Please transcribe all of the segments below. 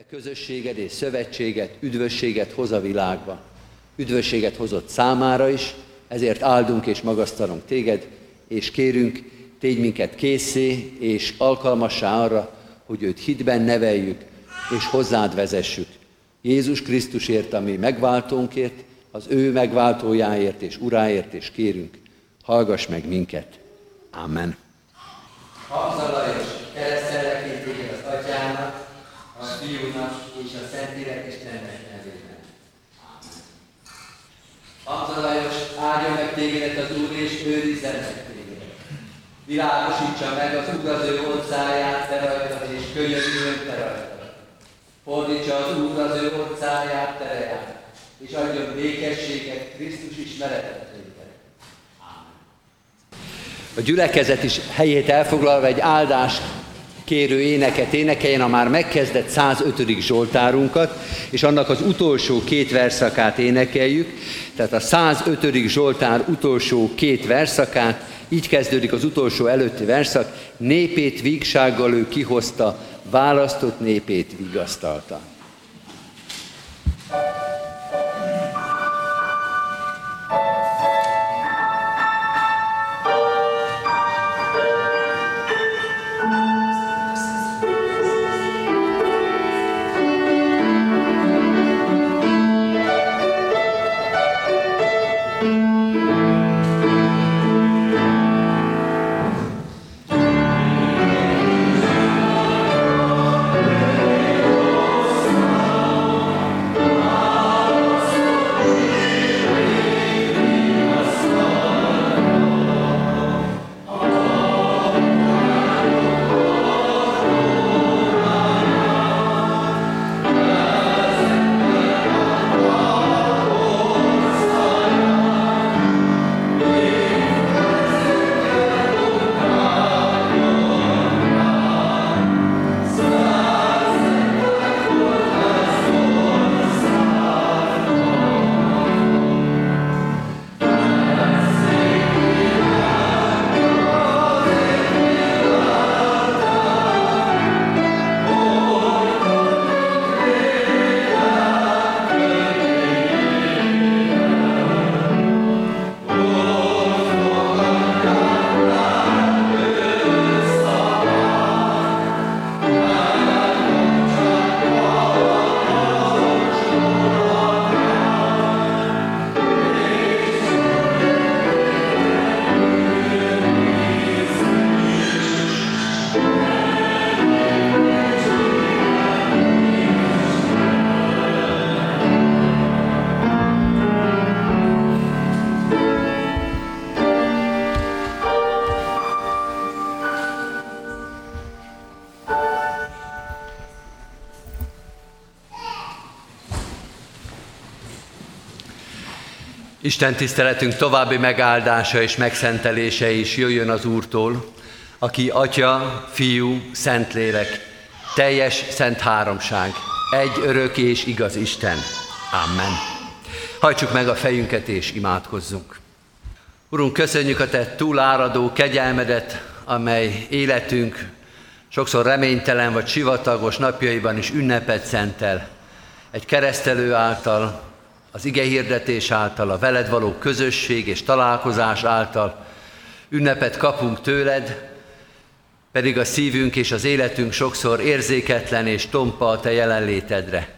Te közösséged és szövetséget, üdvösséget hoz a világba. Üdvösséget hozott számára is, ezért áldunk és magasztalunk téged, és kérünk, tégy minket készé és alkalmassá arra, hogy őt hitben neveljük, és hozzád vezessük. Jézus Krisztusért, ami megváltónkért, az ő megváltójáért és uráért, és kérünk, hallgass meg minket. Amen. Habzalajos, keresztelek téged az atyának, a fiúnak és a Szentlélek Istennek nevében. Amen. Habzalajos, áldja meg tégedet az Úr, és őrizzen meg téged. Világosítsa meg az Úr az ő orszáját te rajtad, és könyörüljön te rajtad. Fordítsa az Úr az ő orszáját te rajtad, és adjon békességet, Krisztus ismeretet a gyülekezet is helyét elfoglalva egy áldás kérő éneket énekeljen a már megkezdett 105. Zsoltárunkat, és annak az utolsó két verszakát énekeljük. Tehát a 105. Zsoltár utolsó két verszakát, így kezdődik az utolsó előtti verszak, népét vígsággal ő kihozta, választott népét vigasztalta. Isten tiszteletünk további megáldása és megszentelése is jöjjön az Úrtól, aki Atya, Fiú, Szentlélek, teljes szent háromság, egy örök és igaz Isten. Amen. Hajtsuk meg a fejünket és imádkozzunk. Urunk, köszönjük a Te túláradó kegyelmedet, amely életünk sokszor reménytelen vagy sivatagos napjaiban is ünnepet szentel. Egy keresztelő által, az ige hirdetés által, a veled való közösség és találkozás által ünnepet kapunk tőled, pedig a szívünk és az életünk sokszor érzéketlen és tompa a te jelenlétedre.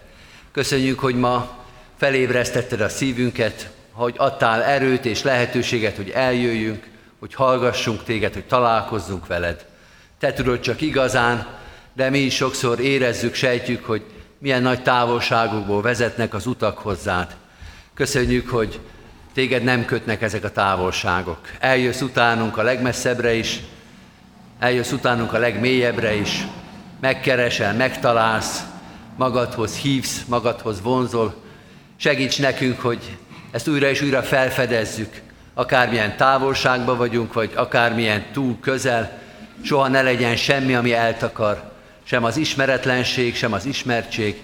Köszönjük, hogy ma felébresztetted a szívünket, hogy adtál erőt és lehetőséget, hogy eljöjjünk, hogy hallgassunk téged, hogy találkozzunk veled. Te tudod csak igazán, de mi is sokszor érezzük, sejtjük, hogy milyen nagy távolságokból vezetnek az utak hozzád. Köszönjük, hogy téged nem kötnek ezek a távolságok. Eljössz utánunk a legmesszebbre is, eljössz utánunk a legmélyebbre is, megkeresel, megtalálsz, magadhoz hívsz, magadhoz vonzol. Segíts nekünk, hogy ezt újra és újra felfedezzük, akármilyen távolságban vagyunk, vagy akármilyen túl közel, soha ne legyen semmi, ami eltakar, sem az ismeretlenség, sem az ismertség,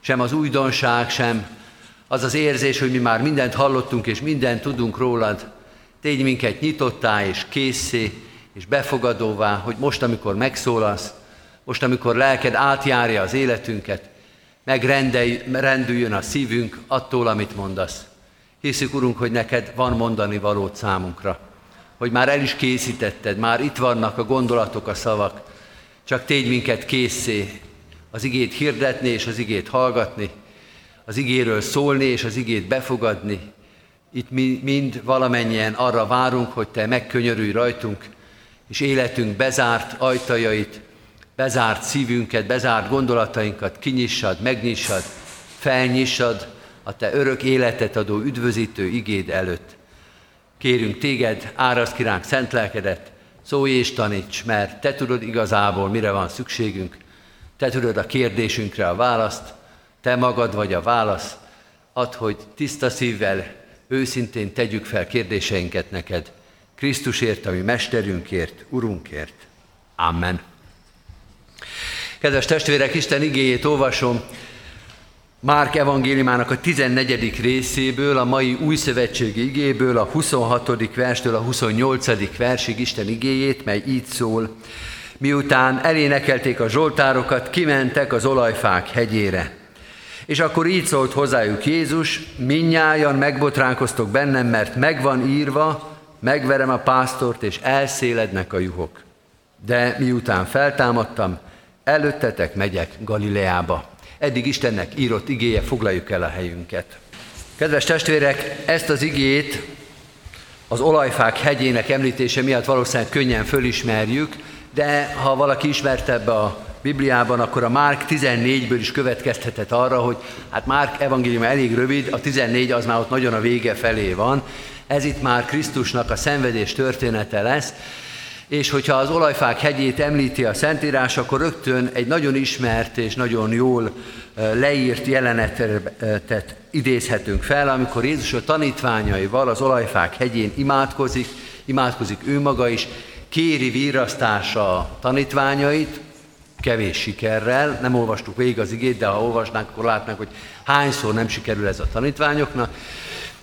sem az újdonság, sem az az érzés, hogy mi már mindent hallottunk és mindent tudunk rólad, tégy minket nyitottá és készé és befogadóvá, hogy most, amikor megszólalsz, most, amikor lelked átjárja az életünket, megrendüljön a szívünk attól, amit mondasz. Hiszük, Urunk, hogy neked van mondani valót számunkra, hogy már el is készítetted, már itt vannak a gondolatok, a szavak, csak tégy minket készé az igét hirdetni és az igét hallgatni, az igéről szólni és az igét befogadni. Itt mi mind valamennyien arra várunk, hogy Te megkönyörülj rajtunk, és életünk bezárt ajtajait, bezárt szívünket, bezárt gondolatainkat kinyissad, megnyissad, felnyissad a Te örök életet adó üdvözítő igéd előtt. Kérünk Téged, áraszt ki ránk szent lelkedet, szólj és taníts, mert Te tudod igazából, mire van szükségünk, Te tudod a kérdésünkre a választ, Te magad vagy a válasz, add, hogy tiszta szívvel, őszintén tegyük fel kérdéseinket neked, Krisztusért, ami Mesterünkért, Urunkért. Amen. Kedves testvérek, Isten igéjét olvasom Márk evangéliumának a 14. részéből, a mai új szövetségi igéből, a 26. verstől a 28. versig Isten igéjét, mely így szól. Miután elénekelték a zsoltárokat, kimentek az olajfák hegyére. És akkor így szólt hozzájuk Jézus, minnyájan megbotránkoztok bennem, mert megvan írva, megverem a pásztort, és elszélednek a juhok. De miután feltámadtam, előttetek megyek Galileába. Eddig Istennek írott igéje, foglaljuk el a helyünket. Kedves testvérek, ezt az igét az olajfák hegyének említése miatt valószínűleg könnyen fölismerjük, de ha valaki ismertebb a Bibliában, akkor a Márk 14-ből is következtetett arra, hogy hát Márk evangélium elég rövid, a 14 az már ott nagyon a vége felé van. Ez itt már Krisztusnak a szenvedés története lesz, és hogyha az olajfák hegyét említi a Szentírás, akkor rögtön egy nagyon ismert és nagyon jól leírt jelenetet idézhetünk fel, amikor Jézus a tanítványaival az olajfák hegyén imádkozik, imádkozik ő maga is, kéri vírasztása a tanítványait, kevés sikerrel, nem olvastuk végig az igét, de ha olvasnánk, akkor látnánk, hogy hányszor nem sikerül ez a tanítványoknak,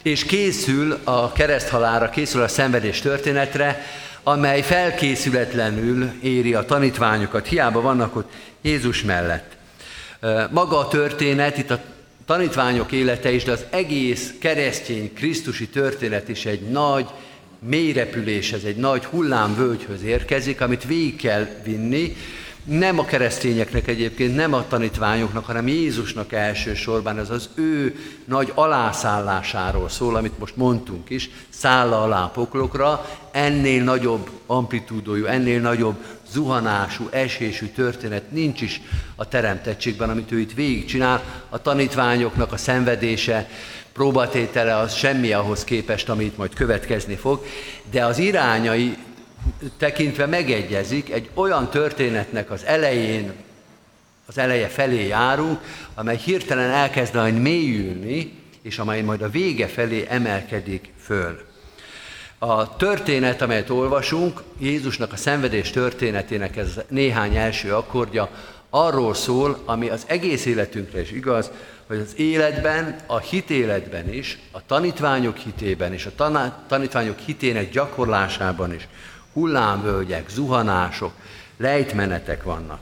és készül a kereszthalára, készül a szenvedés történetre, amely felkészületlenül éri a tanítványokat, hiába vannak ott Jézus mellett. Maga a történet, itt a tanítványok élete is, de az egész keresztény, krisztusi történet is egy nagy mélyrepüléshez, egy nagy hullámvölgyhöz érkezik, amit végig kell vinni, nem a keresztényeknek egyébként, nem a tanítványoknak, hanem Jézusnak elsősorban, ez az ő nagy alászállásáról szól, amit most mondtunk is, szálla alá poklokra, ennél nagyobb amplitúdójú, ennél nagyobb zuhanású, esésű történet nincs is a teremtettségben, amit ő itt végigcsinál. A tanítványoknak a szenvedése, próbatétele az semmi ahhoz képest, amit majd következni fog, de az irányai tekintve megegyezik, egy olyan történetnek az elején, az eleje felé járunk, amely hirtelen elkezd majd mélyülni, és amely majd a vége felé emelkedik föl. A történet, amelyet olvasunk, Jézusnak a szenvedés történetének ez néhány első akkordja, arról szól, ami az egész életünkre is igaz, hogy az életben, a hitéletben is, a tanítványok hitében és a tanítványok hitének gyakorlásában is hullámvölgyek, zuhanások, lejtmenetek vannak.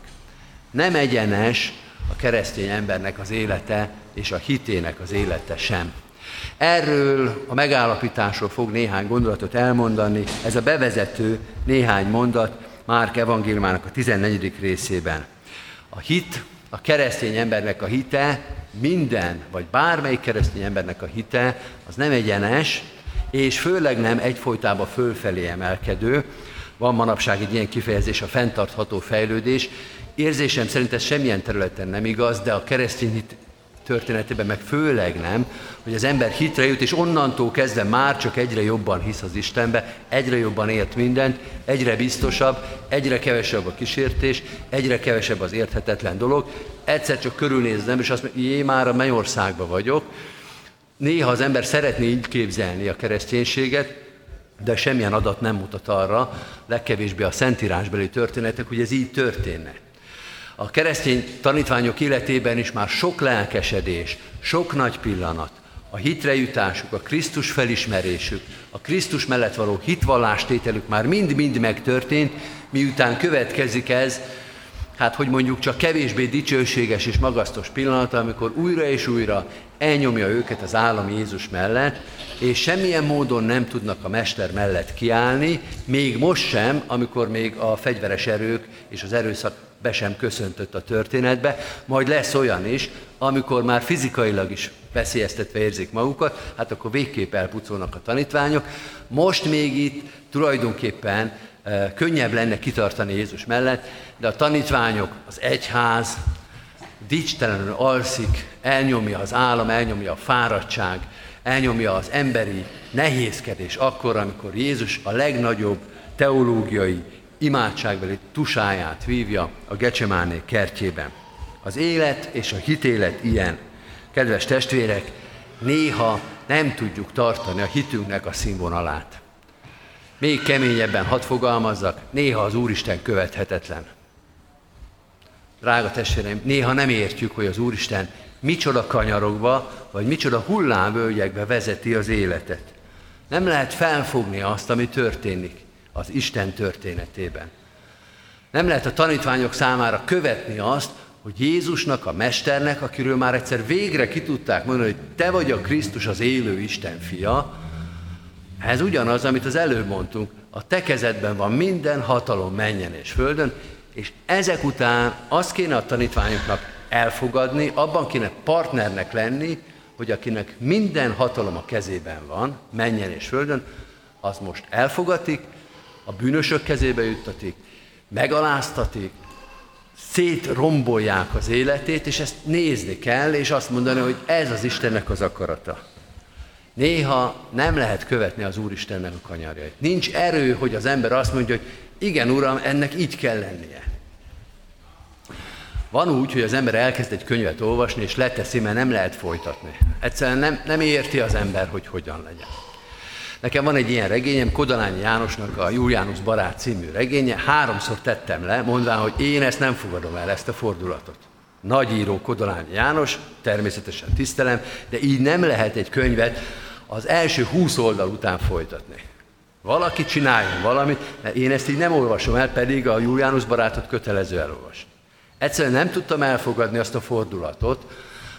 Nem egyenes a keresztény embernek az élete és a hitének az élete sem. Erről a megállapításról fog néhány gondolatot elmondani, ez a bevezető néhány mondat Márk evangéliumának a 14. részében. A hit, a keresztény embernek a hite, minden, vagy bármelyik keresztény embernek a hite, az nem egyenes, és főleg nem egyfolytában fölfelé emelkedő. Van manapság egy ilyen kifejezés, a fenntartható fejlődés. Érzésem szerint ez semmilyen területen nem igaz, de a keresztény hit történetében meg főleg nem, hogy az ember hitre jut, és onnantól kezdve már csak egyre jobban hisz az Istenbe, egyre jobban ért mindent, egyre biztosabb, egyre kevesebb a kísértés, egyre kevesebb az érthetetlen dolog. Egyszer csak körülnézem, és azt mondja, jé, már a mennyországban vagyok, Néha az ember szeretné így képzelni a kereszténységet, de semmilyen adat nem mutat arra, legkevésbé a szentírásbeli történetek, hogy ez így történne. A keresztény tanítványok életében is már sok lelkesedés, sok nagy pillanat, a hitrejutásuk, a Krisztus felismerésük, a Krisztus mellett való hitvallástételük már mind-mind megtörtént, miután következik ez hát hogy mondjuk csak kevésbé dicsőséges és magasztos pillanata, amikor újra és újra elnyomja őket az állam Jézus mellett, és semmilyen módon nem tudnak a mester mellett kiállni, még most sem, amikor még a fegyveres erők és az erőszak be sem köszöntött a történetbe, majd lesz olyan is, amikor már fizikailag is veszélyeztetve érzik magukat, hát akkor végképp elpucolnak a tanítványok. Most még itt tulajdonképpen e, könnyebb lenne kitartani Jézus mellett, de a tanítványok, az egyház dicstelenül alszik, elnyomja az állam, elnyomja a fáradtság, elnyomja az emberi nehézkedés akkor, amikor Jézus a legnagyobb teológiai imádságbeli tusáját vívja a Gecsemáné kertjében. Az élet és a hitélet ilyen. Kedves testvérek, néha nem tudjuk tartani a hitünknek a színvonalát. Még keményebben hadd fogalmazzak, néha az Úristen követhetetlen. Drága testvéreim, néha nem értjük, hogy az Úristen micsoda kanyarogva, vagy micsoda hullámvölgyekbe vezeti az életet. Nem lehet felfogni azt, ami történik az Isten történetében. Nem lehet a tanítványok számára követni azt, hogy Jézusnak, a Mesternek, akiről már egyszer végre ki tudták mondani, hogy te vagy a Krisztus, az élő Isten fia, ez ugyanaz, amit az előbb mondtunk, a te kezedben van minden hatalom menjen és földön, és ezek után azt kéne a tanítványoknak elfogadni, abban kéne partnernek lenni, hogy akinek minden hatalom a kezében van, menjen és földön, az most elfogatik, a bűnösök kezébe juttatik, megaláztatik, szétrombolják az életét, és ezt nézni kell, és azt mondani, hogy ez az Istennek az akarata. Néha nem lehet követni az Úristennek a kanyarjait. Nincs erő, hogy az ember azt mondja, hogy igen, Uram, ennek így kell lennie. Van úgy, hogy az ember elkezd egy könyvet olvasni, és leteszi, mert nem lehet folytatni. Egyszerűen nem, nem érti az ember, hogy hogyan legyen. Nekem van egy ilyen regényem, Kodalányi Jánosnak a Juliánus barát című regénye, háromszor tettem le, mondván, hogy én ezt nem fogadom el, ezt a fordulatot. Nagy író Kodalányi János, természetesen tisztelem, de így nem lehet egy könyvet az első húsz oldal után folytatni. Valaki csináljon valamit, de én ezt így nem olvasom el, pedig a Juliánus barátot kötelező elolvasni. Egyszerűen nem tudtam elfogadni azt a fordulatot,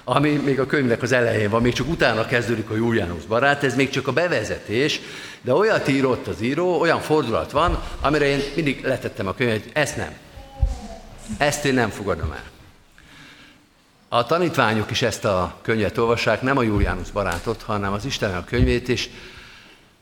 ami még a könyvnek az elején van, még csak utána kezdődik a Julianus barát, ez még csak a bevezetés, de olyat írott az író, olyan fordulat van, amire én mindig letettem a könyvet, hogy ezt nem. Ezt én nem fogadom el. A tanítványok is ezt a könyvet olvassák, nem a Julianus barátot, hanem az Isten a könyvét, és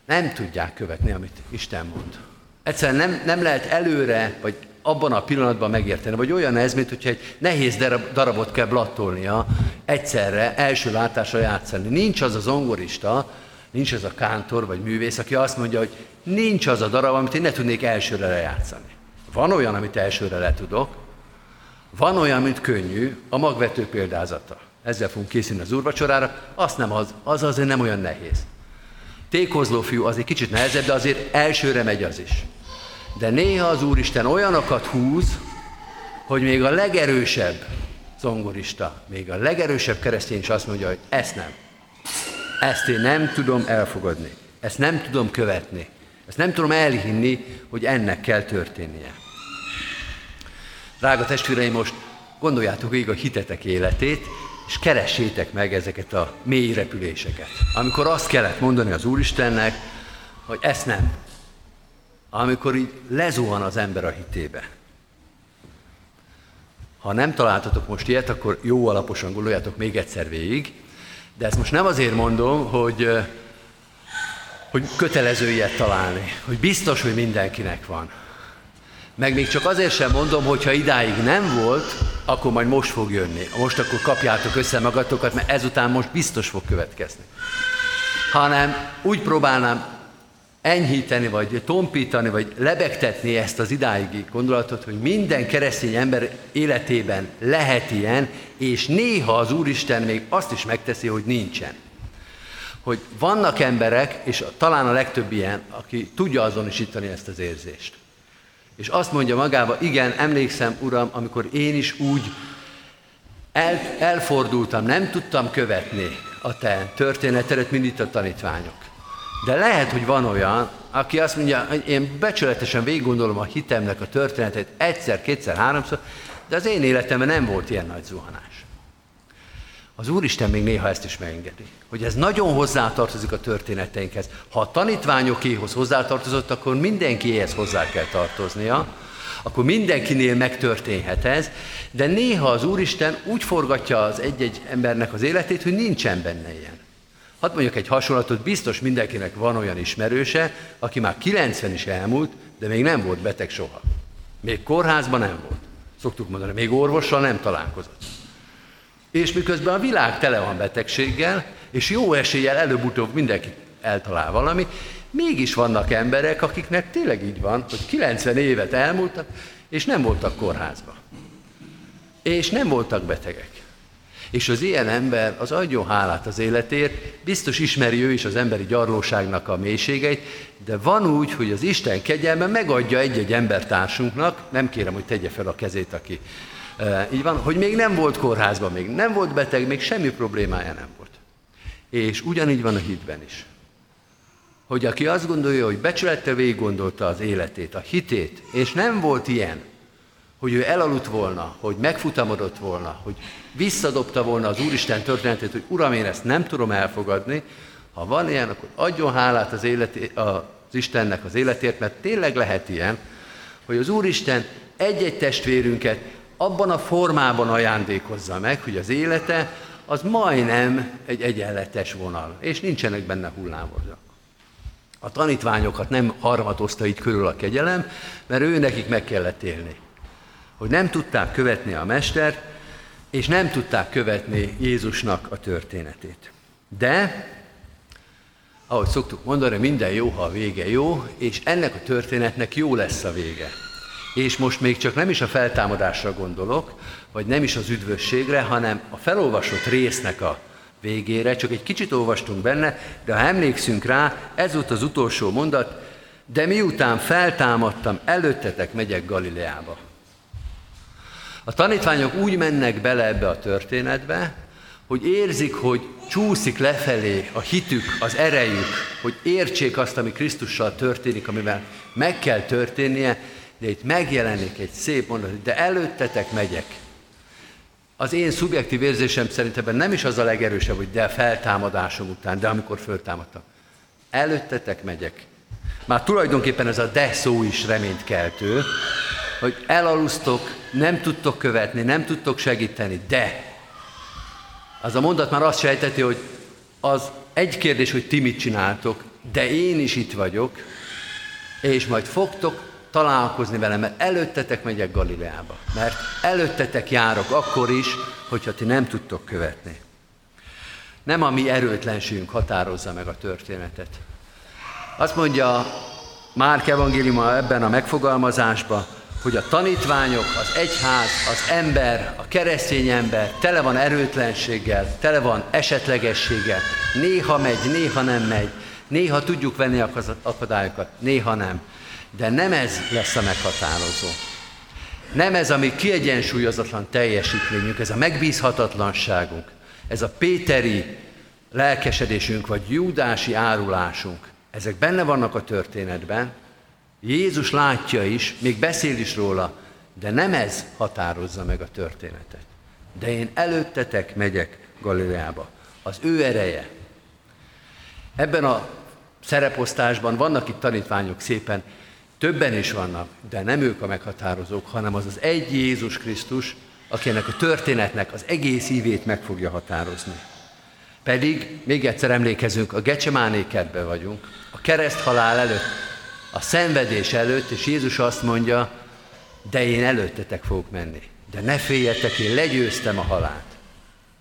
nem tudják követni, amit Isten mond. Egyszerűen nem, nem lehet előre, vagy abban a pillanatban megérteni. Vagy olyan ez, mint hogyha egy nehéz darabot kell blattolnia egyszerre, első látásra játszani. Nincs az a zongorista, nincs az a kántor vagy művész, aki azt mondja, hogy nincs az a darab, amit én ne tudnék elsőre lejátszani. Van olyan, amit elsőre le tudok, van olyan, mint könnyű, a magvető példázata. Ezzel fogunk készülni az úrvacsorára, azt nem az, az azért nem olyan nehéz. Tékozló fiú az egy kicsit nehezebb, de azért elsőre megy az is. De néha az Úristen olyanokat húz, hogy még a legerősebb zongorista, még a legerősebb keresztény is azt mondja, hogy ezt nem. Ezt én nem tudom elfogadni. Ezt nem tudom követni. Ezt nem tudom elhinni, hogy ennek kell történnie. Drága testvéreim, most gondoljátok végig a hitetek életét, és keressétek meg ezeket a mély repüléseket. Amikor azt kellett mondani az Úristennek, hogy ezt nem, amikor így lezuhan az ember a hitébe. Ha nem találtatok most ilyet, akkor jó alaposan gondoljátok még egyszer végig, de ezt most nem azért mondom, hogy, hogy kötelező ilyet találni, hogy biztos, hogy mindenkinek van. Meg még csak azért sem mondom, hogy ha idáig nem volt, akkor majd most fog jönni. Most akkor kapjátok össze magatokat, mert ezután most biztos fog következni. Hanem úgy próbálnám enyhíteni, vagy tompítani, vagy lebegtetni ezt az idáigi gondolatot, hogy minden keresztény ember életében lehet ilyen, és néha az Úristen még azt is megteszi, hogy nincsen. Hogy vannak emberek, és talán a legtöbb ilyen, aki tudja azonosítani ezt az érzést. És azt mondja magába, igen, emlékszem, Uram, amikor én is úgy el, elfordultam, nem tudtam követni a te történetedet, mint itt a tanítványok. De lehet, hogy van olyan, aki azt mondja, hogy én becsületesen végig gondolom a hitemnek a történetét egyszer, kétszer, háromszor, De az én életemben nem volt ilyen nagy zuhanás. Az Úristen még néha ezt is megengedi, hogy ez nagyon hozzátartozik a történeteinkhez. Ha a tanítványokéhoz hozzátartozott, akkor mindenkihez hozzá kell tartoznia, akkor mindenkinél megtörténhet ez, de néha az Úristen úgy forgatja az egy-egy embernek az életét, hogy nincsen benne ilyen. Hadd mondjak egy hasonlatot, biztos mindenkinek van olyan ismerőse, aki már 90 is elmúlt, de még nem volt beteg soha. Még kórházban nem volt. Szoktuk mondani, még orvossal nem találkozott. És miközben a világ tele van betegséggel, és jó eséllyel előbb-utóbb mindenki eltalál valami, mégis vannak emberek, akiknek tényleg így van, hogy 90 évet elmúltak, és nem voltak kórházban. És nem voltak betegek. És az ilyen ember az adjon hálát az életért, biztos ismeri ő is az emberi gyarlóságnak a mélységeit, de van úgy, hogy az Isten kegyelme megadja egy-egy embertársunknak, nem kérem, hogy tegye fel a kezét, aki e, így van, hogy még nem volt kórházban, még nem volt beteg, még semmi problémája nem volt. És ugyanígy van a hitben is. Hogy aki azt gondolja, hogy becsülettel végig gondolta az életét, a hitét, és nem volt ilyen, hogy ő elaludt volna, hogy megfutamodott volna, hogy visszadobta volna az Úristen történetét, hogy Uram, én ezt nem tudom elfogadni, ha van ilyen, akkor adjon hálát az, életi, az Istennek az életért, mert tényleg lehet ilyen, hogy az Úristen egy-egy testvérünket abban a formában ajándékozza meg, hogy az élete az majdnem egy egyenletes vonal, és nincsenek benne hullámvazak. A tanítványokat nem harmatozta így körül a kegyelem, mert ő nekik meg kellett élni hogy nem tudták követni a mestert, és nem tudták követni Jézusnak a történetét. De, ahogy szoktuk mondani, minden jó, ha a vége jó, és ennek a történetnek jó lesz a vége. És most még csak nem is a feltámadásra gondolok, vagy nem is az üdvösségre, hanem a felolvasott résznek a végére, csak egy kicsit olvastunk benne, de ha emlékszünk rá, ez volt az utolsó mondat, de miután feltámadtam, előttetek megyek Galileába. A tanítványok úgy mennek bele ebbe a történetbe, hogy érzik, hogy csúszik lefelé a hitük, az erejük, hogy értsék azt, ami Krisztussal történik, amivel meg kell történnie, de itt megjelenik egy szép mondat, de előttetek megyek. Az én szubjektív érzésem szerint ebben nem is az a legerősebb, hogy de feltámadásom után, de amikor föltámadtam. Előttetek megyek. Már tulajdonképpen ez a de szó is reményt keltő, hogy elalusztok, nem tudtok követni, nem tudtok segíteni, de az a mondat már azt sejteti, hogy az egy kérdés, hogy ti mit csináltok, de én is itt vagyok, és majd fogtok találkozni velem, mert előttetek megyek Galileába. Mert előttetek járok akkor is, hogyha ti nem tudtok követni. Nem a mi erőtlenségünk határozza meg a történetet. Azt mondja Márk evangéliuma ebben a megfogalmazásban, hogy a tanítványok, az egyház, az ember, a keresztény ember tele van erőtlenséggel, tele van esetlegességgel, néha megy, néha nem megy, néha tudjuk venni akadályokat, néha nem. De nem ez lesz a meghatározó. Nem ez a mi kiegyensúlyozatlan teljesítményünk, ez a megbízhatatlanságunk, ez a péteri lelkesedésünk, vagy júdási árulásunk. Ezek benne vannak a történetben, Jézus látja is, még beszél is róla, de nem ez határozza meg a történetet. De én előttetek megyek Galileába. Az ő ereje. Ebben a szereposztásban vannak itt tanítványok szépen, többen is vannak, de nem ők a meghatározók, hanem az az egy Jézus Krisztus, aki ennek a történetnek az egész ívét meg fogja határozni. Pedig, még egyszer emlékezünk, a Gecsemáné vagyunk, a kereszthalál előtt a szenvedés előtt, és Jézus azt mondja, de én előttetek fogok menni. De ne féljetek, én legyőztem a halált.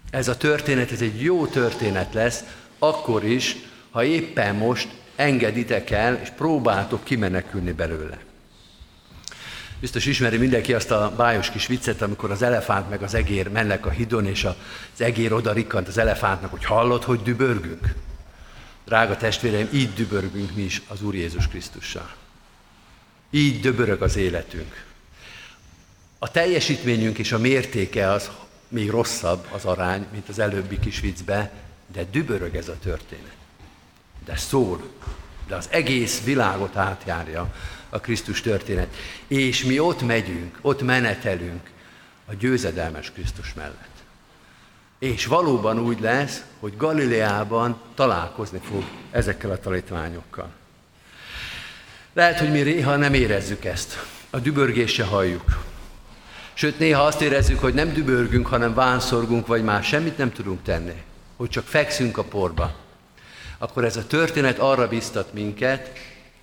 Ez a történet, ez egy jó történet lesz, akkor is, ha éppen most engeditek el, és próbáltok kimenekülni belőle. Biztos ismeri mindenki azt a bájos kis viccet, amikor az elefánt meg az egér mennek a hidon, és az egér oda rikkant az elefántnak, hogy hallod, hogy dübörgünk? Drága testvéreim, így dübörgünk mi is az Úr Jézus Krisztussal. Így döbörög az életünk. A teljesítményünk és a mértéke az még rosszabb az arány, mint az előbbi kis viccbe, de dübörög ez a történet. De szól, de az egész világot átjárja a Krisztus történet. És mi ott megyünk, ott menetelünk, a győzedelmes Krisztus mellett. És valóban úgy lesz, hogy Galileában találkozni fog ezekkel a tanítványokkal. Lehet, hogy mi néha nem érezzük ezt. A dübörgés se halljuk. Sőt, néha azt érezzük, hogy nem dübörgünk, hanem vánszorgunk, vagy már semmit nem tudunk tenni. Hogy csak fekszünk a porba. Akkor ez a történet arra biztat minket,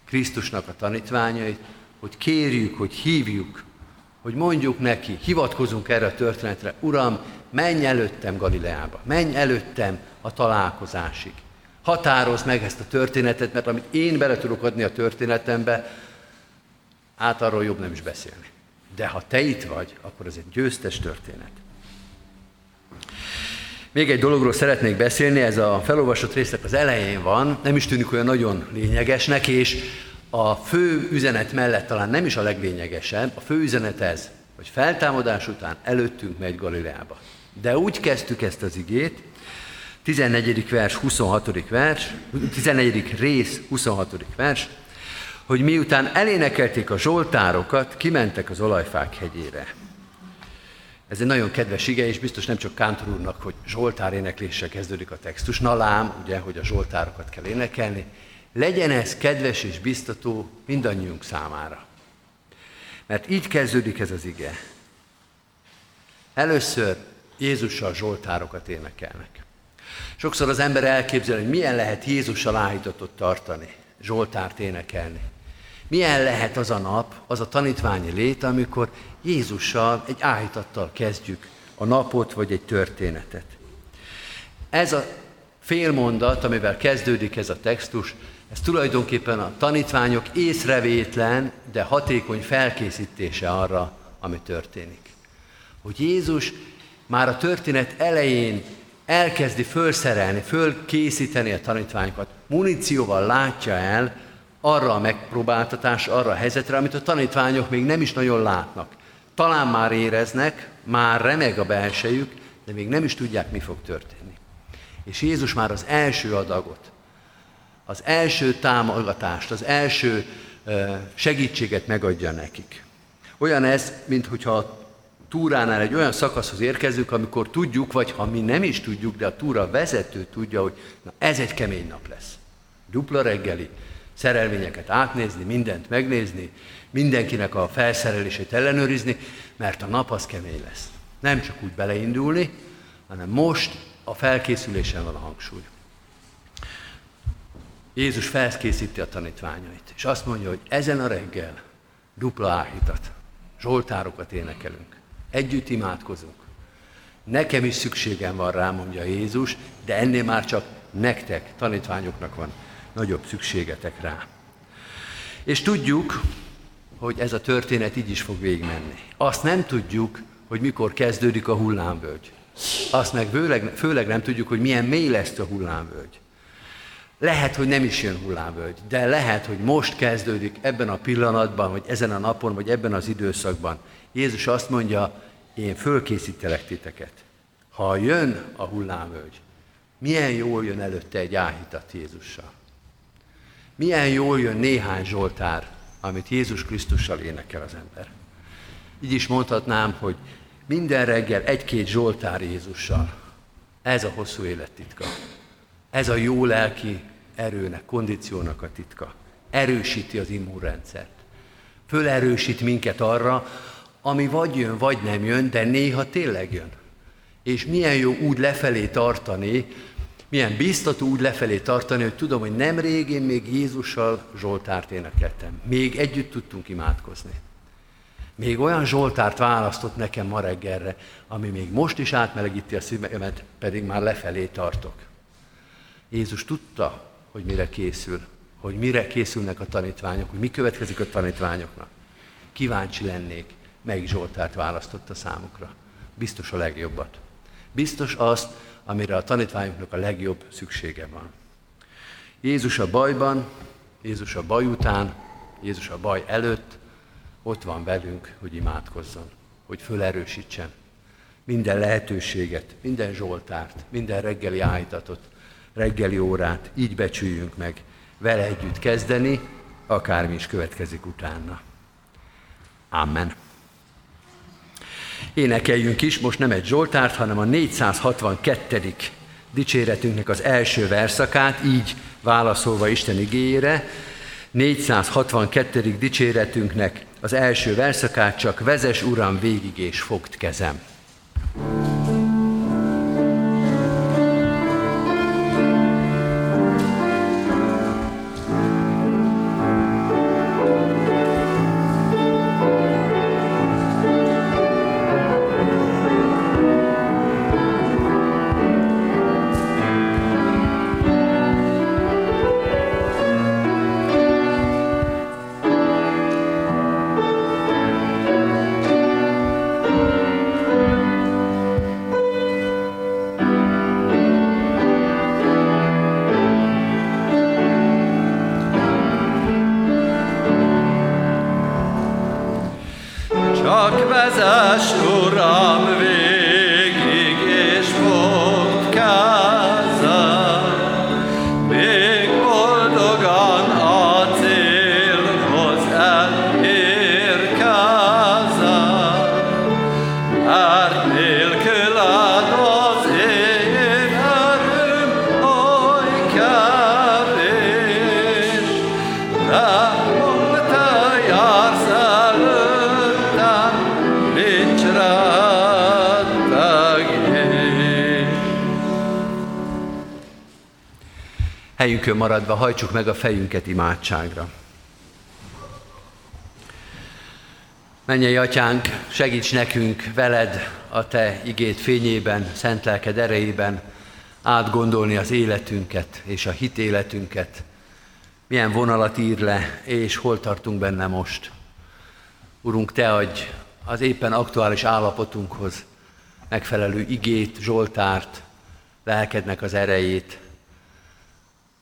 Krisztusnak a tanítványait, hogy kérjük, hogy hívjuk, hogy mondjuk neki, hivatkozunk erre a történetre, Uram, menj előttem Galileába, menj előttem a találkozásig. Határozd meg ezt a történetet, mert amit én bele tudok adni a történetembe, hát arról jobb nem is beszélni. De ha te itt vagy, akkor ez egy győztes történet. Még egy dologról szeretnék beszélni, ez a felolvasott részlet az elején van, nem is tűnik olyan nagyon lényegesnek, és a fő üzenet mellett talán nem is a leglényegesebb, a fő üzenet ez, hogy feltámadás után előttünk megy Galileába. De úgy kezdtük ezt az igét, 14. vers, 26. vers, 14. rész, 26. vers, hogy miután elénekelték a zsoltárokat, kimentek az olajfák hegyére. Ez egy nagyon kedves ige, és biztos nem csak Kántor úrnak, hogy zsoltár énekléssel kezdődik a textus. Na lám, ugye, hogy a zsoltárokat kell énekelni. Legyen ez kedves és biztató mindannyiunk számára. Mert így kezdődik ez az ige. Először Jézussal zsoltárokat énekelnek. Sokszor az ember elképzel, hogy milyen lehet Jézussal áhítatot tartani, zsoltárt énekelni. Milyen lehet az a nap, az a tanítványi lét, amikor Jézussal egy áhítattal kezdjük a napot vagy egy történetet. Ez a félmondat, amivel kezdődik ez a textus, ez tulajdonképpen a tanítványok észrevétlen, de hatékony felkészítése arra, ami történik. Hogy Jézus már a történet elején elkezdi fölszerelni, fölkészíteni a tanítványokat, munícióval látja el arra a megpróbáltatás, arra a helyzetre, amit a tanítványok még nem is nagyon látnak. Talán már éreznek, már remeg a belsejük, de még nem is tudják, mi fog történni. És Jézus már az első adagot, az első támogatást, az első segítséget megadja nekik. Olyan ez, mintha túránál egy olyan szakaszhoz érkezünk, amikor tudjuk, vagy ha mi nem is tudjuk, de a túra vezető tudja, hogy na ez egy kemény nap lesz. Dupla reggeli, szerelvényeket átnézni, mindent megnézni, mindenkinek a felszerelését ellenőrizni, mert a nap az kemény lesz. Nem csak úgy beleindulni, hanem most a felkészülésen van a hangsúly. Jézus felkészíti a tanítványait, és azt mondja, hogy ezen a reggel dupla áhítat, zsoltárokat énekelünk, együtt imádkozunk. Nekem is szükségem van rá, mondja Jézus, de ennél már csak nektek, tanítványoknak van nagyobb szükségetek rá. És tudjuk, hogy ez a történet így is fog végigmenni. Azt nem tudjuk, hogy mikor kezdődik a hullámvölgy. Azt meg főleg, főleg nem tudjuk, hogy milyen mély lesz a hullámvölgy. Lehet, hogy nem is jön hullámvölgy, de lehet, hogy most kezdődik ebben a pillanatban, vagy ezen a napon, vagy ebben az időszakban. Jézus azt mondja, én fölkészítelek titeket. Ha jön a hullámvölgy, milyen jól jön előtte egy áhítat Jézussal. Milyen jól jön néhány Zsoltár, amit Jézus Krisztussal énekel az ember. Így is mondhatnám, hogy minden reggel egy-két Zsoltár Jézussal. Ez a hosszú élet titka. Ez a jó lelki erőnek, kondíciónak a titka. Erősíti az immunrendszert. Fölerősít minket arra, ami vagy jön, vagy nem jön, de néha tényleg jön. És milyen jó úgy lefelé tartani, milyen biztató úgy lefelé tartani, hogy tudom, hogy nem régén még Jézussal Zsoltárt énekeltem. Még együtt tudtunk imádkozni. Még olyan Zsoltárt választott nekem ma reggelre, ami még most is átmelegíti a szívemet, pedig már lefelé tartok. Jézus tudta, hogy mire készül, hogy mire készülnek a tanítványok, hogy mi következik a tanítványoknak. Kíváncsi lennék, melyik Zsoltárt választotta számukra. Biztos a legjobbat. Biztos azt, amire a tanítványoknak a legjobb szüksége van. Jézus a bajban, Jézus a baj után, Jézus a baj előtt, ott van velünk, hogy imádkozzon, hogy fölerősítsen minden lehetőséget, minden zsoltárt, minden reggeli állítatot, reggeli órát így becsüljünk meg, vele együtt kezdeni, akármi is következik utána. Amen. Énekeljünk is, most nem egy Zsoltárt, hanem a 462. dicséretünknek az első verszakát, így válaszolva Isten igényére. 462. dicséretünknek az első verszakát csak vezes Uram végig és fogd kezem. Helyünkön maradva hajtsuk meg a fejünket imádságra. Menjél, Atyánk, segíts nekünk veled a Te igét fényében, szent lelked erejében átgondolni az életünket és a hit életünket. Milyen vonalat ír le, és hol tartunk benne most. Urunk, Te adj az éppen aktuális állapotunkhoz megfelelő igét, Zsoltárt, lelkednek az erejét,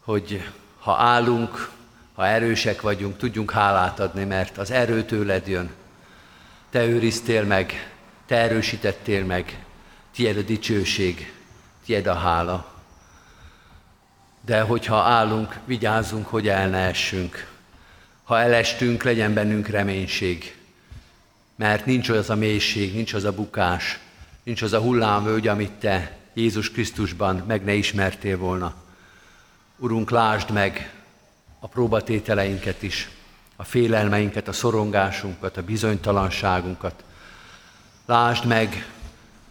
hogy ha állunk, ha erősek vagyunk, tudjunk hálát adni, mert az erő tőled jön. Te őriztél meg, te erősítettél meg, tiéd a dicsőség, tiéd a hála. De hogyha állunk, vigyázzunk, hogy el ne essünk. Ha elestünk, legyen bennünk reménység. Mert nincs az a mélység, nincs az a bukás, nincs az a hullámvölgy, amit te Jézus Krisztusban meg ne ismertél volna. Urunk, lásd meg a próbatételeinket is, a félelmeinket, a szorongásunkat, a bizonytalanságunkat. Lásd meg,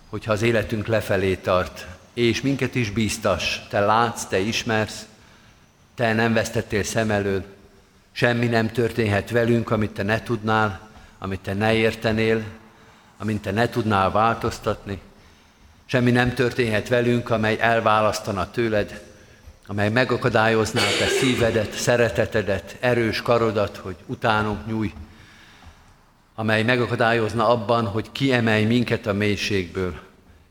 hogyha az életünk lefelé tart, és minket is bíztas. Te látsz, te ismersz, te nem vesztettél szem elől, semmi nem történhet velünk, amit te ne tudnál, amit te ne értenél, amit te ne tudnál változtatni. Semmi nem történhet velünk, amely elválasztana tőled, amely megakadályozná te szívedet, szeretetedet, erős karodat, hogy utánunk nyúj, amely megakadályozna abban, hogy kiemelj minket a mélységből,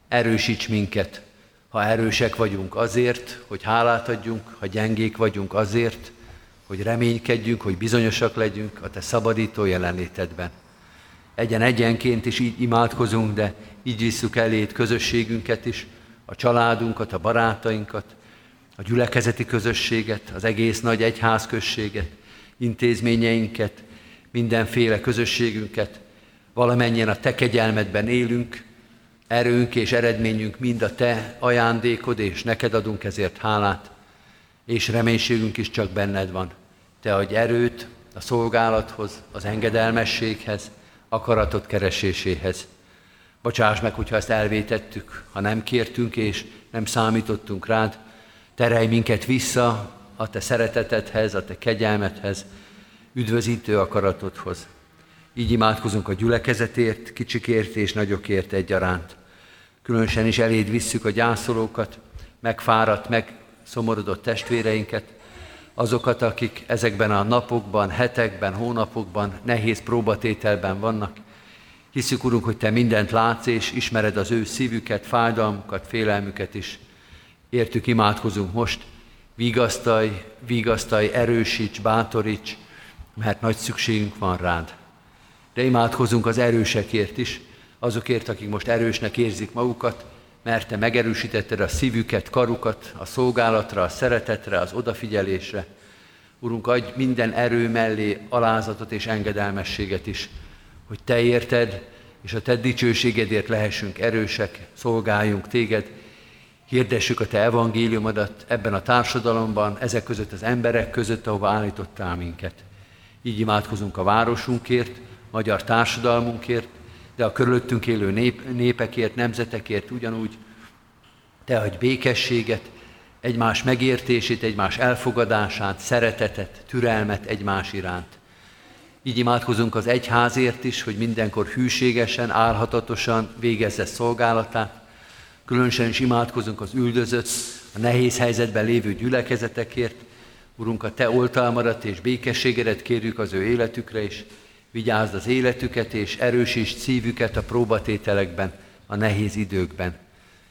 erősíts minket, ha erősek vagyunk azért, hogy hálát adjunk, ha gyengék vagyunk azért, hogy reménykedjünk, hogy bizonyosak legyünk a Te szabadító jelenlétedben. Egyen egyenként is így imádkozunk, de így visszük elét közösségünket is, a családunkat, a barátainkat, a gyülekezeti közösséget, az egész nagy egyházközséget, intézményeinket, mindenféle közösségünket, valamennyien a Te kegyelmedben élünk, erőnk és eredményünk mind a Te ajándékod, és neked adunk ezért hálát, és reménységünk is csak benned van. Te adj erőt a szolgálathoz, az engedelmességhez, akaratot kereséséhez. Bocsáss meg, hogyha ezt elvétettük, ha nem kértünk és nem számítottunk rád, Terelj minket vissza a Te szeretetedhez, a Te kegyelmethez, üdvözítő akaratodhoz. Így imádkozunk a gyülekezetért, kicsikért és nagyokért egyaránt. Különösen is eléd visszük a gyászolókat, megfáradt, megszomorodott testvéreinket, azokat, akik ezekben a napokban, hetekben, hónapokban, nehéz próbatételben vannak. Hiszük, Urunk, hogy Te mindent látsz, és ismered az ő szívüket, fájdalmukat, félelmüket is. Értük imádkozunk most, vigasztalj, vigasztalj, erősíts, bátoríts, mert nagy szükségünk van rád. De imádkozunk az erősekért is, azokért, akik most erősnek érzik magukat, mert Te megerősítetted a szívüket, karukat a szolgálatra, a szeretetre, az odafigyelésre. Urunk, adj minden erő mellé alázatot és engedelmességet is, hogy Te érted, és a Te dicsőségedért lehessünk erősek, szolgáljunk Téged, hirdessük a Te evangéliumodat ebben a társadalomban, ezek között az emberek között, ahova állítottál minket. Így imádkozunk a városunkért, magyar társadalmunkért, de a körülöttünk élő nép, népekért, nemzetekért ugyanúgy. Te adj békességet, egymás megértését, egymás elfogadását, szeretetet, türelmet egymás iránt. Így imádkozunk az egyházért is, hogy mindenkor hűségesen, álhatatosan végezze szolgálatát. Különösen is imádkozunk az üldözött, a nehéz helyzetben lévő gyülekezetekért. Urunk, a Te oltalmadat és békességedet kérjük az ő életükre is. Vigyázd az életüket és erősítsd szívüket a próbatételekben, a nehéz időkben.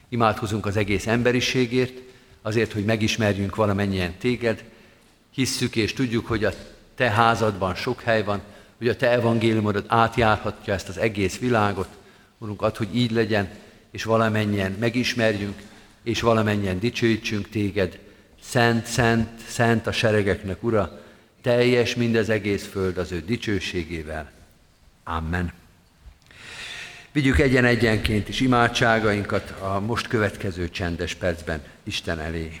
Imádkozunk az egész emberiségért, azért, hogy megismerjünk valamennyien téged, hisszük és tudjuk, hogy a te házadban sok hely van, hogy a te evangéliumodat átjárhatja ezt az egész világot. Urunk, add, hogy így legyen, és valamennyien megismerjünk, és valamennyien dicsőítsünk téged. Szent, szent, szent a seregeknek, Ura, teljes mindez egész föld az ő dicsőségével. Amen. Vigyük egyen-egyenként is imádságainkat a most következő csendes percben Isten elé.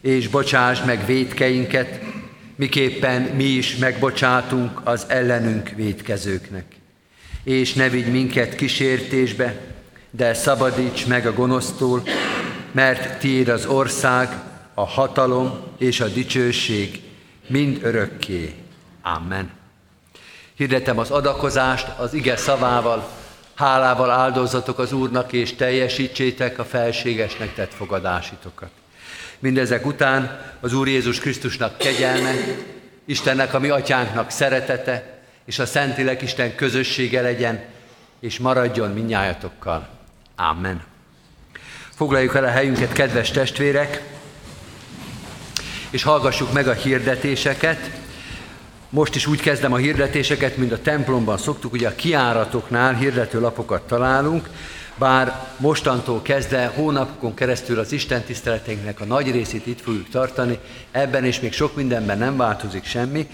és bocsásd meg védkeinket, miképpen mi is megbocsátunk az ellenünk védkezőknek. És ne vigy minket kísértésbe, de szabadíts meg a gonosztól, mert tiéd az ország, a hatalom és a dicsőség mind örökké. Amen. Hirdetem az adakozást az ige szavával, hálával áldozatok az Úrnak, és teljesítsétek a felségesnek tett fogadásitokat. Mindezek után az Úr Jézus Krisztusnak kegyelme, Istennek, a mi atyánknak szeretete, és a Szentilek Isten közössége legyen, és maradjon minnyájatokkal. Amen. Foglaljuk el a helyünket, kedves testvérek, és hallgassuk meg a hirdetéseket. Most is úgy kezdem a hirdetéseket, mint a templomban szoktuk, ugye a kiáratoknál hirdető lapokat találunk, bár mostantól kezdve hónapokon keresztül az Isten tiszteleteinknek a nagy részét itt fogjuk tartani, ebben és még sok mindenben nem változik semmi,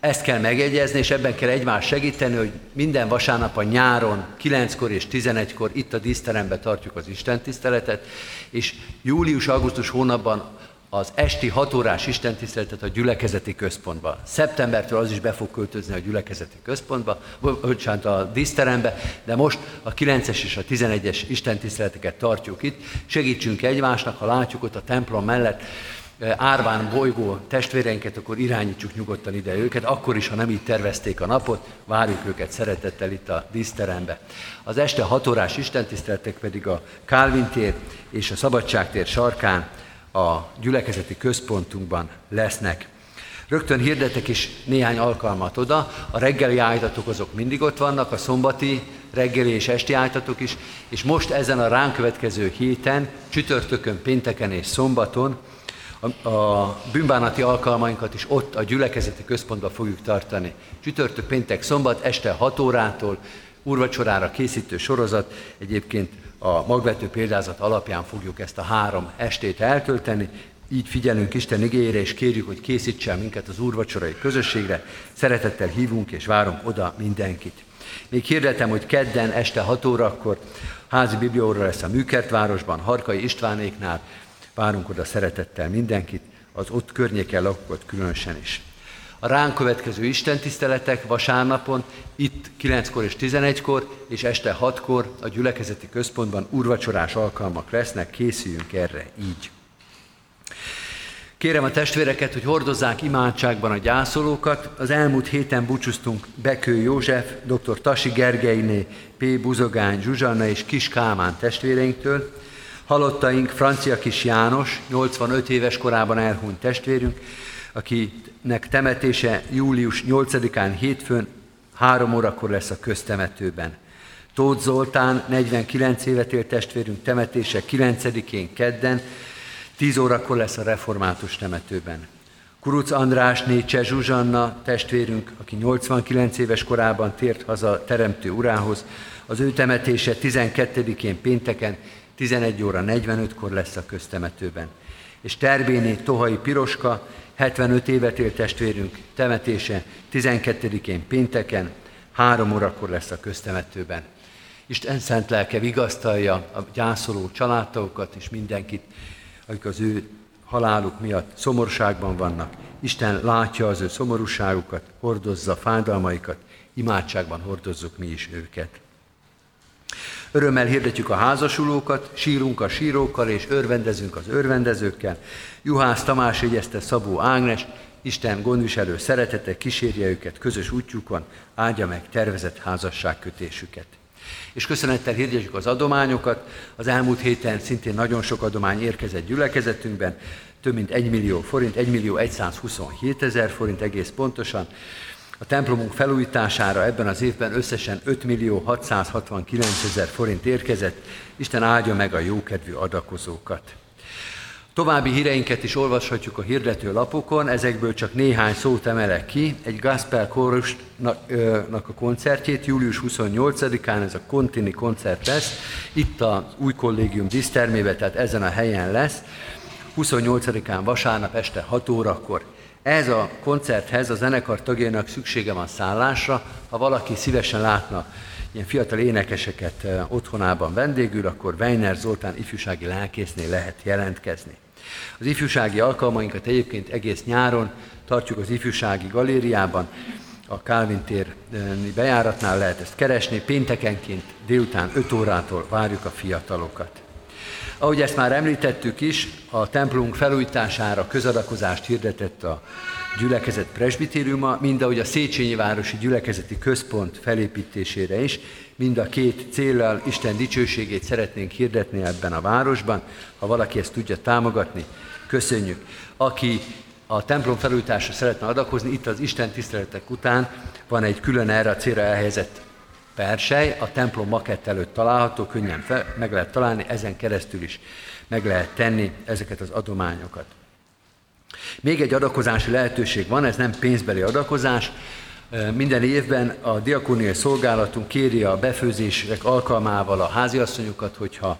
ezt kell megegyezni, és ebben kell egymást segíteni, hogy minden vasárnap a nyáron, 9-kor és 11-kor itt a díszteremben tartjuk az Isten tiszteletet, és július-augusztus hónapban az esti hatórás istentiszteletet a gyülekezeti központba. Szeptembertől az is be fog költözni a gyülekezeti központba, bocsánat, a díszterembe, de most a 9-es és a 11-es istentiszteleteket tartjuk itt. Segítsünk egymásnak, ha látjuk ott a templom mellett eh, árván bolygó testvéreinket, akkor irányítsuk nyugodtan ide őket, akkor is, ha nem így tervezték a napot, várjuk őket szeretettel itt a díszterembe. Az este hatórás istentiszteletek pedig a Kálvin tér és a Szabadságtér sarkán a gyülekezeti központunkban lesznek. Rögtön hirdetek is néhány alkalmat oda. A reggeli ájtatok azok mindig ott vannak, a szombati reggeli és esti ájtatok is, és most ezen a ránk következő héten, csütörtökön, pénteken és szombaton a, a bűnbánati alkalmainkat is ott a gyülekezeti központban fogjuk tartani. Csütörtök, péntek, szombat, este 6 órától, úrvacsorára készítő sorozat, egyébként a magvető példázat alapján fogjuk ezt a három estét eltölteni, így figyelünk Isten igényére, és kérjük, hogy készítsen minket az úrvacsorai közösségre. Szeretettel hívunk és várunk oda mindenkit. Még hirdetem, hogy kedden este 6 órakor házi biblióra lesz a Műkertvárosban, Harkai Istvánéknál. Várunk oda szeretettel mindenkit, az ott környéken lakókat különösen is. A ránk következő istentiszteletek vasárnapon, itt 9-kor és 11-kor, és este 6-kor a gyülekezeti központban urvacsorás alkalmak lesznek, készüljünk erre így. Kérem a testvéreket, hogy hordozzák imádságban a gyászolókat. Az elmúlt héten búcsúztunk Bekő József, dr. Tasi Gergelyné, P. Buzogány Zsuzsanna és Kis Kálmán testvéreinktől. Halottaink Francia Kis János, 85 éves korában elhunyt testvérünk, akinek temetése július 8-án hétfőn három órakor lesz a köztemetőben. Tóth Zoltán, 49 évet élt testvérünk temetése 9-én kedden, 10 órakor lesz a református temetőben. Kuruc András, Nécse Zsuzsanna testvérünk, aki 89 éves korában tért haza teremtő urához, az ő temetése 12-én pénteken 11 óra 45-kor lesz a köztemetőben. És Terbéné Tohai Piroska, 75 évet élt testvérünk temetése 12-én pénteken, 3 órakor lesz a köztemetőben. Isten szent lelke vigasztalja a gyászoló családtagokat és mindenkit, akik az ő haláluk miatt szomorságban vannak. Isten látja az ő szomorúságukat, hordozza fájdalmaikat, imádságban hordozzuk mi is őket. Örömmel hirdetjük a házasulókat, sírunk a sírókkal és örvendezünk az örvendezőkkel. Juhász Tamás jegyezte Szabó Ágnes, Isten gondviselő szeretete kísérje őket közös útjukon, áldja meg tervezett házasságkötésüket. És köszönettel hirdetjük az adományokat. Az elmúlt héten szintén nagyon sok adomány érkezett gyülekezetünkben, több mint 1 millió forint, 1 millió 127 ezer forint egész pontosan. A templomunk felújítására ebben az évben összesen 5 millió 669 ezer forint érkezett. Isten áldja meg a jókedvű adakozókat. További híreinket is olvashatjuk a hirdető lapokon, ezekből csak néhány szót emelek ki. Egy gospel kórusnak a koncertjét július 28-án, ez a Contini koncert lesz, itt az új kollégium dísztermébe, tehát ezen a helyen lesz, 28-án vasárnap este 6 órakor. Ez a koncerthez a zenekar tagjainak szüksége van szállásra, ha valaki szívesen látna ilyen fiatal énekeseket otthonában vendégül, akkor Weiner Zoltán ifjúsági lelkésznél lehet jelentkezni. Az ifjúsági alkalmainkat egyébként egész nyáron tartjuk az ifjúsági galériában, a Kálvin tér bejáratnál lehet ezt keresni, péntekenként délután 5 órától várjuk a fiatalokat. Ahogy ezt már említettük is, a templomunk felújítására közadakozást hirdetett a gyülekezet presbitériuma, mind ahogy a Széchenyi Városi Gyülekezeti Központ felépítésére is, mind a két céllal Isten dicsőségét szeretnénk hirdetni ebben a városban. Ha valaki ezt tudja támogatni, köszönjük. Aki a templom felújításra szeretne adakozni, itt az Isten tiszteletek után van egy külön erre a célra elhelyezett persely, a templom makett előtt található, könnyen fel, meg lehet találni, ezen keresztül is meg lehet tenni ezeket az adományokat. Még egy adakozási lehetőség van, ez nem pénzbeli adakozás, minden évben a diakóniai szolgálatunk kéri a befőzések alkalmával a háziasszonyokat, hogyha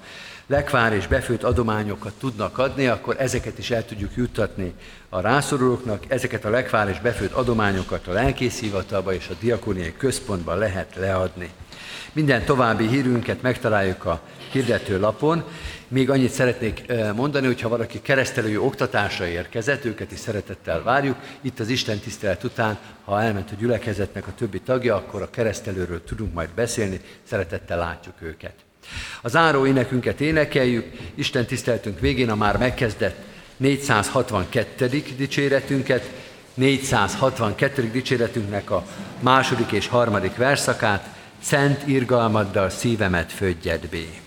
lekvár és befőtt adományokat tudnak adni, akkor ezeket is el tudjuk juttatni a rászorulóknak. Ezeket a lekvár és befőtt adományokat a lelkészhivatalba és a diakóniai központban lehet leadni. Minden további hírünket megtaláljuk a hirdető lapon. Még annyit szeretnék mondani, hogy ha valaki keresztelői oktatásra érkezett, őket is szeretettel várjuk. Itt az Isten tisztelet után, ha elment a gyülekezetnek a többi tagja, akkor a keresztelőről tudunk majd beszélni, szeretettel látjuk őket. A záró énekünket énekeljük, Isten tiszteltünk végén a már megkezdett 462. dicséretünket, 462. dicséretünknek a második és harmadik verszakát, Szent irgalmaddal szívemet födjed bé.